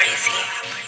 Crazy.